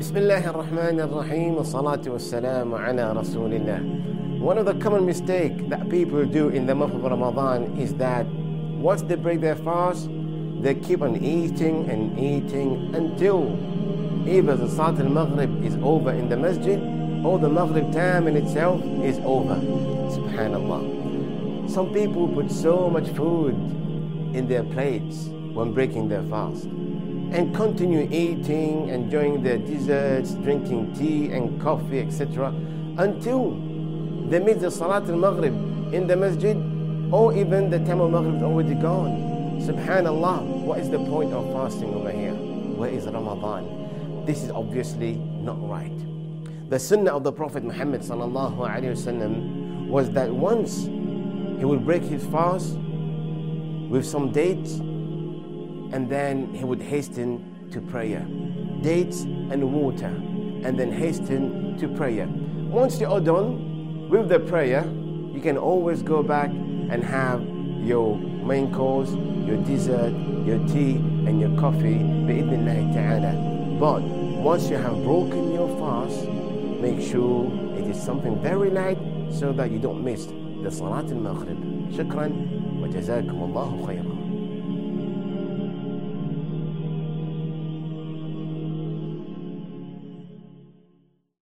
بسم الله الرحمن الرحيم والصلاة والسلام على رسول الله. One of the common mistakes that people do in the month of Ramadan is that once they break their fast, they keep on eating and eating until either the Salat al-Maghrib is over in the masjid or the Maghrib time in itself is over. Subhanallah. Some people put so much food in their plates when breaking their fast and continue eating, enjoying their desserts, drinking tea and coffee, etc., until they meet the Salat al Maghrib in the masjid, or even the time of Maghrib is already gone. Subhanallah, what is the point of fasting over here? Where is Ramadan? This is obviously not right. The sunnah of the Prophet Muhammad was that once he would break his fast with some dates and then he would hasten to prayer. Dates and water, and then hasten to prayer. Once you are done with the prayer, you can always go back and have your main course, your dessert, your tea, and your coffee. But once you have broken your fast, make sure it is something very light so that you don't miss the Salat al-Maghrib. Shukran wa jazakum Allahu khayran.